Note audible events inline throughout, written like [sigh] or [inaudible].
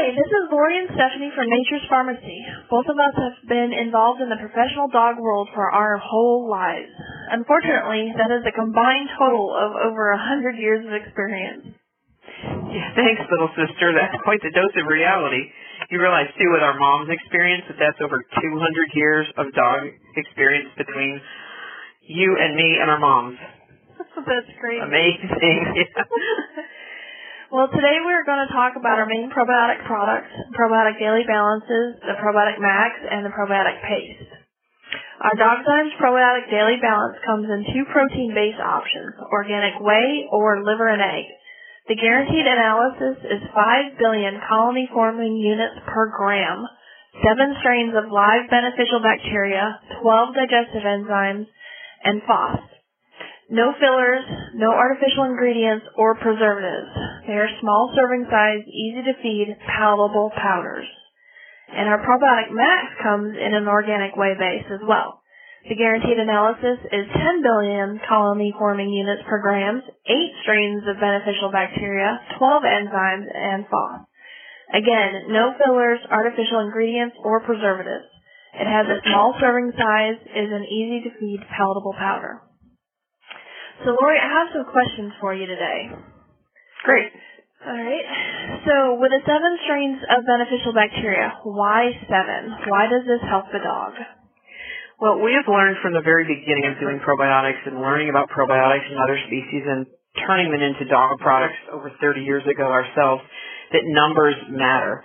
Hi, this is Lori and Stephanie from Nature's Pharmacy. Both of us have been involved in the professional dog world for our whole lives. Unfortunately, that is a combined total of over a hundred years of experience. Yeah, thanks, little sister. That's quite the dose of reality. You realize, too, with our mom's experience, that that's over 200 years of dog experience between you and me and our moms. [laughs] That's great. Amazing. Yeah. [laughs] Well, today we're going to talk about our main probiotic products, Probiotic Daily Balances, the Probiotic Max, and the Probiotic Paste. Our Dogzymes Probiotic Daily Balance comes in two protein-based options, organic whey or liver and egg. The guaranteed analysis is 5 billion colony-forming units per gram, 7 strains of live beneficial bacteria, 12 digestive enzymes, and FOS. No fillers, no artificial ingredients or preservatives. They are small serving size, easy to feed, palatable powders. And our probiotic max comes in an organic whey base as well. The guaranteed analysis is 10 billion colony forming units per gram, 8 strains of beneficial bacteria, 12 enzymes, and FOS. Again, no fillers, artificial ingredients, or preservatives. It has a small serving size, is an easy to feed palatable powder. So Lori, I have some questions for you today. Great. All right. So with the seven strains of beneficial bacteria, why seven? Why does this help the dog? Well, we have learned from the very beginning of doing probiotics and learning about probiotics and other species and turning them into dog products over 30 years ago ourselves that numbers matter.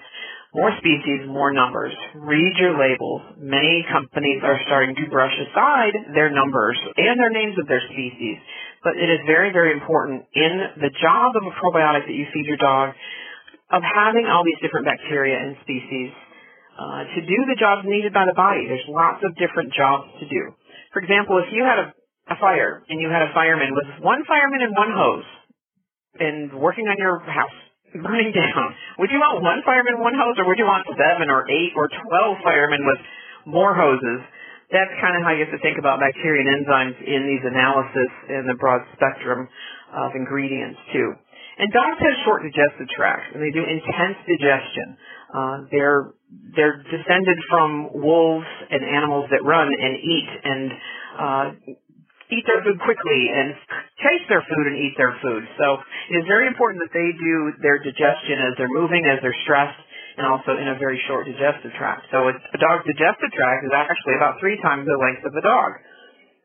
More species, more numbers. Read your labels. Many companies are starting to brush aside their numbers and their names of their species. But it is very, very important in the job of a probiotic that you feed your dog of having all these different bacteria and species uh, to do the jobs needed by the body. There's lots of different jobs to do. For example, if you had a, a fire and you had a fireman with one fireman and one hose and working on your house, [laughs] burning down. Would you want one fireman, one hose, or would you want seven or eight or twelve firemen with more hoses? That's kind of how you have to think about bacteria and enzymes in these analysis and the broad spectrum of ingredients too. And dogs have short digestive tracts, and they do intense digestion. Uh, they're they're descended from wolves and animals that run and eat and uh, eat their food quickly and chase their food and eat their food. So it is very important that they do their digestion as they're moving, as they're stressed, and also in a very short digestive tract. So a, a dog's digestive tract is actually about three times the length of the dog.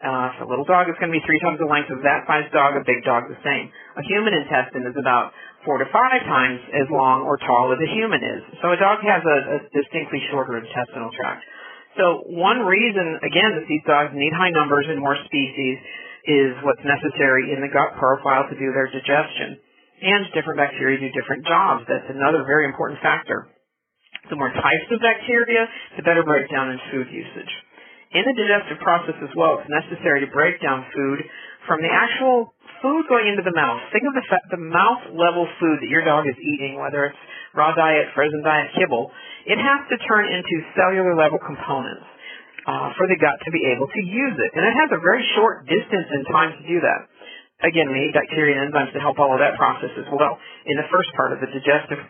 Uh, a little dog is going to be three times the length of that size dog, a big dog the same. A human intestine is about four to five times as long or tall as a human is. So a dog has a, a distinctly shorter intestinal tract. So one reason, again, that these dogs need high numbers and more species is what's necessary in the gut profile to do their digestion. And different bacteria do different jobs. That's another very important factor. The more types of bacteria, the better breakdown in food usage. In the digestive process as well, it's necessary to break down food from the actual food going into the mouth. Think of the, the mouth level food that your dog is eating, whether it's raw diet, frozen diet, kibble it has to turn into cellular level components uh, for the gut to be able to use it. And it has a very short distance in time to do that. Again, we need bacteria and enzymes to help all of that process as well in the first part of the digestive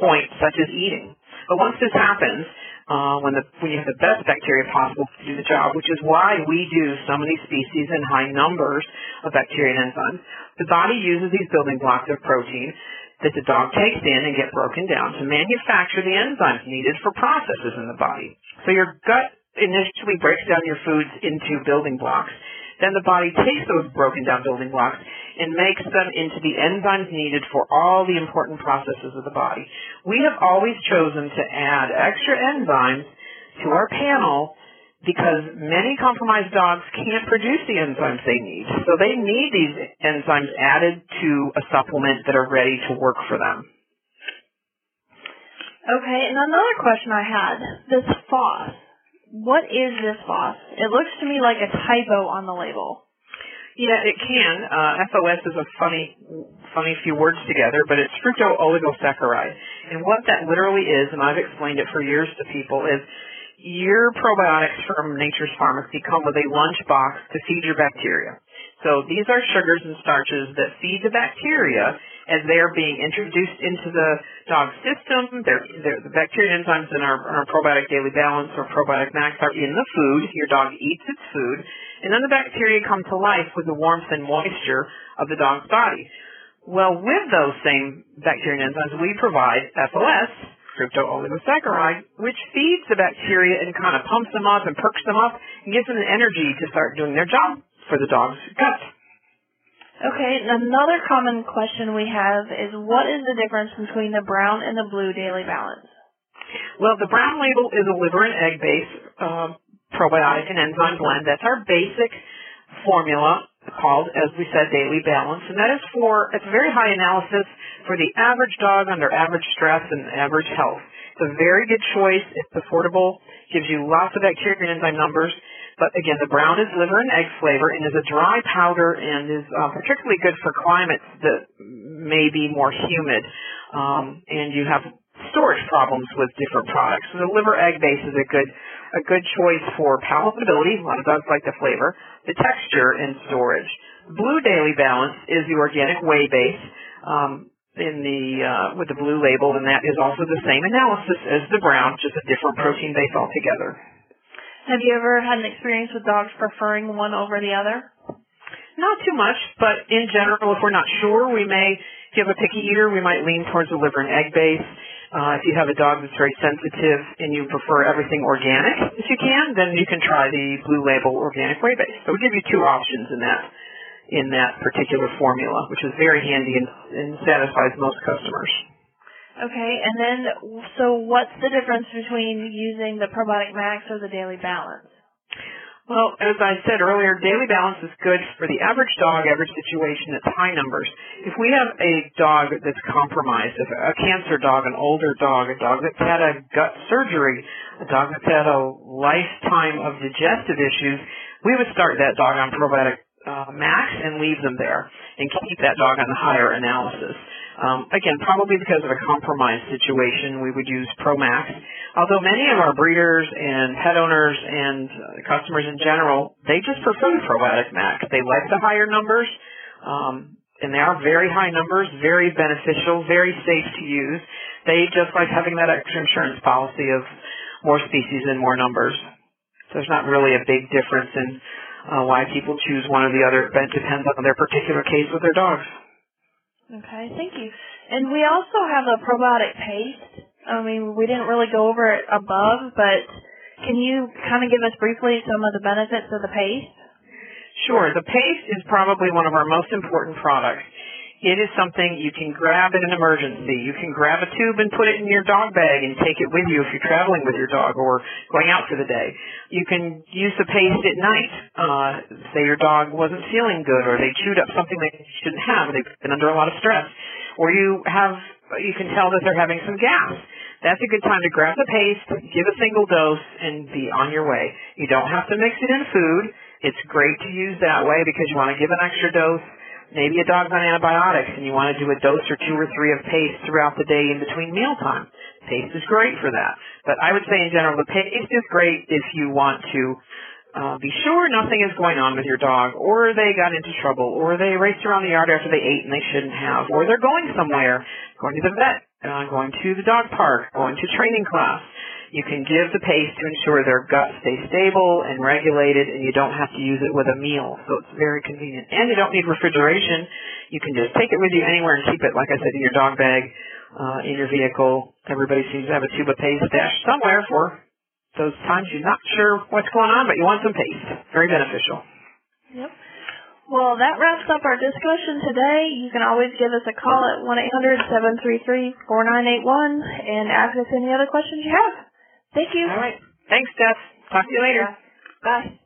point, such as eating. But once this happens, uh, when, the, when you have the best bacteria possible to do the job, which is why we do so many species in high numbers of bacteria and enzymes, the body uses these building blocks of protein that the dog takes in and get broken down to manufacture the enzymes needed for processes in the body. So your gut initially breaks down your foods into building blocks. Then the body takes those broken down building blocks and makes them into the enzymes needed for all the important processes of the body. We have always chosen to add extra enzymes to our panel because many compromised dogs can't produce the enzymes they need. So they need these enzymes added to a supplement that are ready to work for them. Okay, and another question I had, this FOS. What is this FOS? It looks to me like a typo on the label. Yeah, it can. Uh, FOS is a funny, funny few words together, but it's fructo oligosaccharide. And what that literally is, and I've explained it for years to people, is your probiotics from Nature's Pharmacy come with a lunch box to feed your bacteria. So these are sugars and starches that feed the bacteria as they're being introduced into the dog system. They're, they're, the bacteria enzymes in our, our probiotic daily balance or probiotic max are in the food. Your dog eats its food. And then the bacteria come to life with the warmth and moisture of the dog's body. Well, with those same bacteria enzymes, we provide FOS, fructooligosaccharides, which feeds the bacteria and kind of pumps them up and perks them up and gives them the energy to start doing their job for the dog's gut. Okay, another common question we have is what is the difference between the brown and the blue daily balance? Well, the brown label is a liver and egg based uh, probiotic and enzyme blend. That's our basic formula called, as we said, daily balance, and that is for it's a very high analysis for the average dog under average stress and average health. It's a very good choice. It's affordable, gives you lots of bacteria and enzyme numbers, but again, the brown is liver and egg flavor and is a dry powder and is uh, particularly good for climates that may be more humid. Um, and you have storage problems with different products. So the liver egg base is a good a good choice for palatability. A lot of dogs like the flavor, the texture, and storage. Blue Daily Balance is the organic whey base. Um, in the uh, with the blue label, and that is also the same analysis as the brown, just a different protein base altogether. Have you ever had an experience with dogs preferring one over the other? Not too much, but in general, if we're not sure, we may, if you have a picky eater, we might lean towards a liver and egg base. Uh, if you have a dog that's very sensitive and you prefer everything organic, if you can, then you can try the blue label organic whey base. So we give you two options in that in that particular formula, which is very handy and, and satisfies most customers. Okay, and then so what's the difference between using the probiotic max or the daily balance? Well, as I said earlier, daily balance is good for the average dog, average situation It's high numbers. If we have a dog that's compromised, if a cancer dog, an older dog, a dog that's had a gut surgery, a dog that's had a lifetime of digestive issues, we would start that dog on probiotic uh, max and leave them there and keep that dog on the higher analysis. Um, again, probably because of a compromised situation, we would use ProMax. Although many of our breeders and pet owners and uh, customers in general, they just prefer Probiotic Max. They like the higher numbers, um, and they are very high numbers, very beneficial, very safe to use. They just like having that extra insurance policy of more species and more numbers. So there's not really a big difference in uh, why people choose one or the other. It depends on their particular case with their dogs. Okay, thank you. And we also have a probiotic paste. I mean, we didn't really go over it above, but can you kind of give us briefly some of the benefits of the paste? Sure. The paste is probably one of our most important products. It is something you can grab in an emergency. You can grab a tube and put it in your dog bag and take it with you if you're traveling with your dog or going out for the day. You can use the paste at night. Uh, say your dog wasn't feeling good or they chewed up something they shouldn't have. They've been under a lot of stress. Or you have, you can tell that they're having some gas. That's a good time to grab the paste, give a single dose, and be on your way. You don't have to mix it in food. It's great to use that way because you want to give an extra dose Maybe a dog's on antibiotics and you want to do a dose or two or three of paste throughout the day in between mealtime. Paste is great for that. But I would say in general, the paste is great if you want to uh, be sure nothing is going on with your dog, or they got into trouble, or they raced around the yard after they ate and they shouldn't have, or they're going somewhere, going to the vet, uh, going to the dog park, going to training class. You can give the paste to ensure their gut stays stable and regulated, and you don't have to use it with a meal. So it's very convenient. And you don't need refrigeration. You can just take it with you anywhere and keep it, like I said, in your dog bag, uh, in your vehicle. Everybody seems to have a tube of paste stashed somewhere for those times you're not sure what's going on, but you want some paste. Very beneficial. Yep. Well, that wraps up our discussion today. You can always give us a call at 1-800-733-4981 and ask us any other questions you have. Thank you. All right. Thanks, Steph. Talk to you later. Bye.